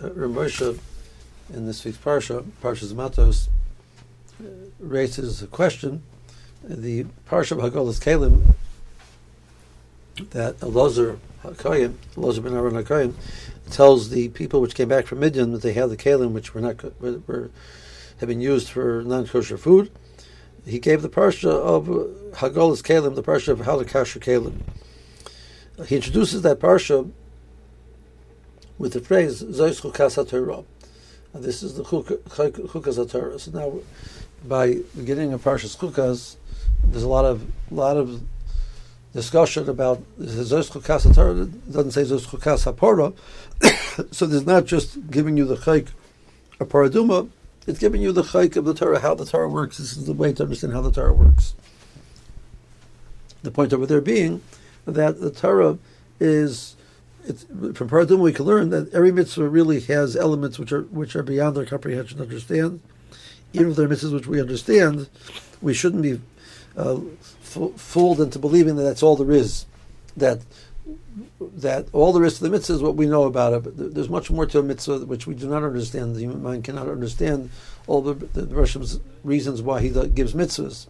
uh, Ramosha in this week's parsha, Parshas Matos, uh, raises a question. The parsha of Hagolas Kalim that Elazar Hakoyim, Elazar ben Aaron Hakoyim, tells the people which came back from Midian that they had the kalim which were not were, were had been used for non-kosher food. He gave the parsha of Hagolas Kalim, the parsha of Halakasher Kalim. He introduces that parsha with the phrase Zois Chukas HaTorah. This is the Chukas HaTorah. So now, by beginning of Parshas Chukas, there's a lot of lot of discussion about Zos Chukas HaTorah. doesn't say Zos Chukas HaPorah. so there's not just giving you the Chayk of paraduma, it's giving you the Chayk of the Torah, how the Torah works. This is the way to understand how the Torah works. The point over there being that the Torah is it's, from Paraduma we can learn that every mitzvah really has elements which are which are beyond our comprehension and understand. Even if they're mitzvahs which we understand, we shouldn't be uh, fooled into believing that that's all there is. That that all there is to the mitzvah is what we know about it. But there's much more to a mitzvah which we do not understand. The human mind cannot understand all the the, Russian's reasons why he gives mitzvahs.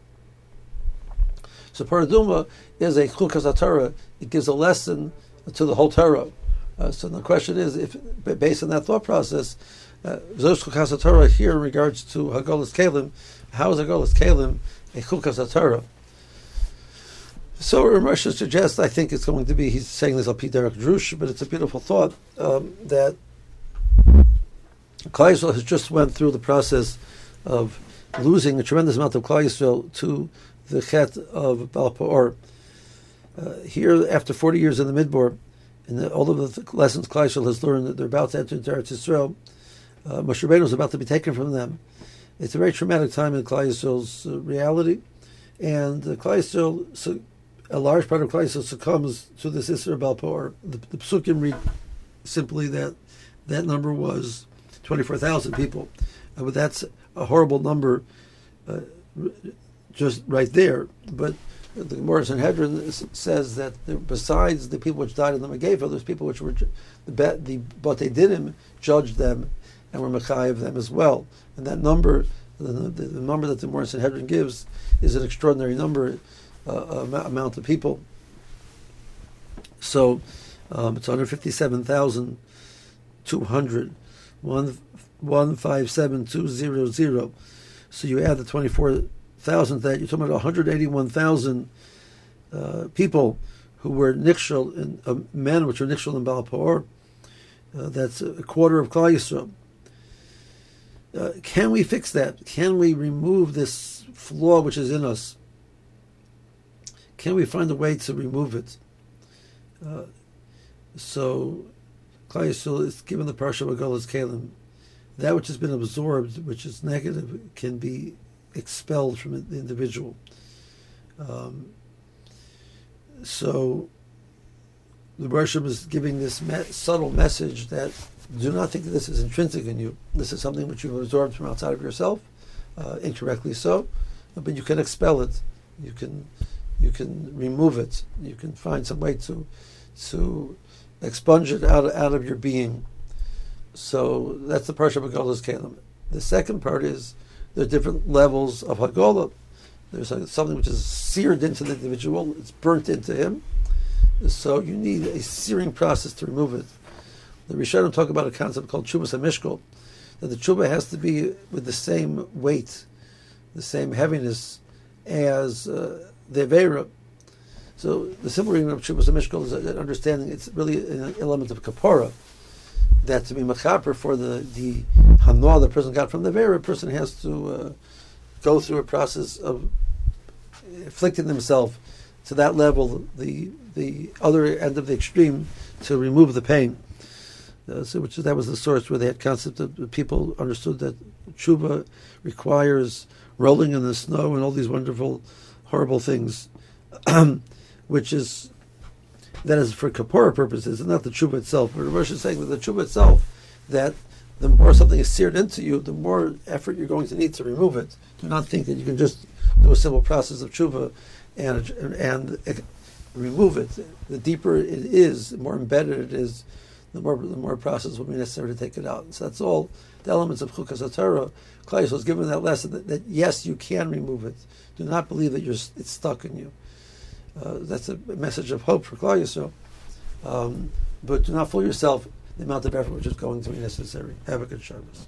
So paraduma is a chukas. It gives a lesson to the whole Torah. Uh, so the question is, if based on that thought process, uh, Zos chukas Torah here in regards to Hagolas Kalim, how is Hagolas Kalim a chukas Torah? So Ramesh suggests, I think it's going to be, he's saying this al Derech Drush, but it's a beautiful thought um, that Klal Yisrael has just went through the process of losing a tremendous amount of Klal Yisrael to the Chet of Baal Peor. Uh, here, after 40 years in the Midbar, and all of the lessons Klal Yisrael has learned that they're about to enter into Eretz Yisrael, uh, Moshe Rabbeinu is about to be taken from them. It's a very traumatic time in Klal Yisrael's uh, reality, and uh, Klal Yisrael so, a large part of Klal succumbs to this Isra Balpor. The, the Psukim read simply that that number was 24,000 people. Uh, but that's a horrible number uh, just right there. But the Gemara Sanhedrin says that besides the people which died in the Megeva, there's people which were, the, the but they did him, judged them, and were Mechai of them as well. And that number, the, the, the number that the Gemara Sanhedrin gives, is an extraordinary number uh, amount of people. So um, it's 157,200, 157,200. So you add the 24,000 that, you're talking about 181,000 uh, people who were nixal, in, uh, men which were nixal in Baal Peor. Uh, that's a quarter of Klal Yisrael. Uh, can we fix that? Can we remove this flaw which is in us? Can we find a way to remove it? Uh, so, Klal Yisrael is given the parsha of Agolas Kalim. That which has been absorbed, which is negative, can be expelled from the individual. Um, so, the Bershom is giving this me- subtle message that do not think this is intrinsic in you. This is something which you've absorbed from outside of yourself, uh, incorrectly so, but you can expel it. You can you can remove it. You can find some way to to expunge it out, out of your being. So that's the parsha of Hagola's Kalim. The second part is there are different levels of Hagolah. There's something which is seared into the individual, it's burnt into him. So you need a searing process to remove it. The Rishonim talk about a concept called Chubas HaMishkol, that the Chuba has to be with the same weight, the same heaviness as uh, the Avera. So the simple reading of Shubas Mishkal is an understanding it's really an element of Kapora. That to be machaper for the the hanoah the person got from the Avera, a person has to uh, go through a process of afflicting himself to that level, the the other end of the extreme, to remove the pain. Uh, so which that was the source where they had concept of people understood that tshuva requires rolling in the snow and all these wonderful horrible things, which is that is for kapora purposes and not the tshuva itself. But Rosh is saying that the tshuva itself, that the more something is seared into you, the more effort you're going to need to remove it. Do not think that you can just do a simple process of tshuva and and, and remove it. The deeper it is, the more embedded it is, the more the more process will be necessary to take it out. So that's all the elements of Chukas Torah. Klai was given that lesson that, that, yes, you can remove it. Do not believe that you're it's stuck in you. Uh, that's a message of hope for Klai Yisrael. Um, but do not fool yourself the amount of effort which is going to be necessary. Have a good Shabbos.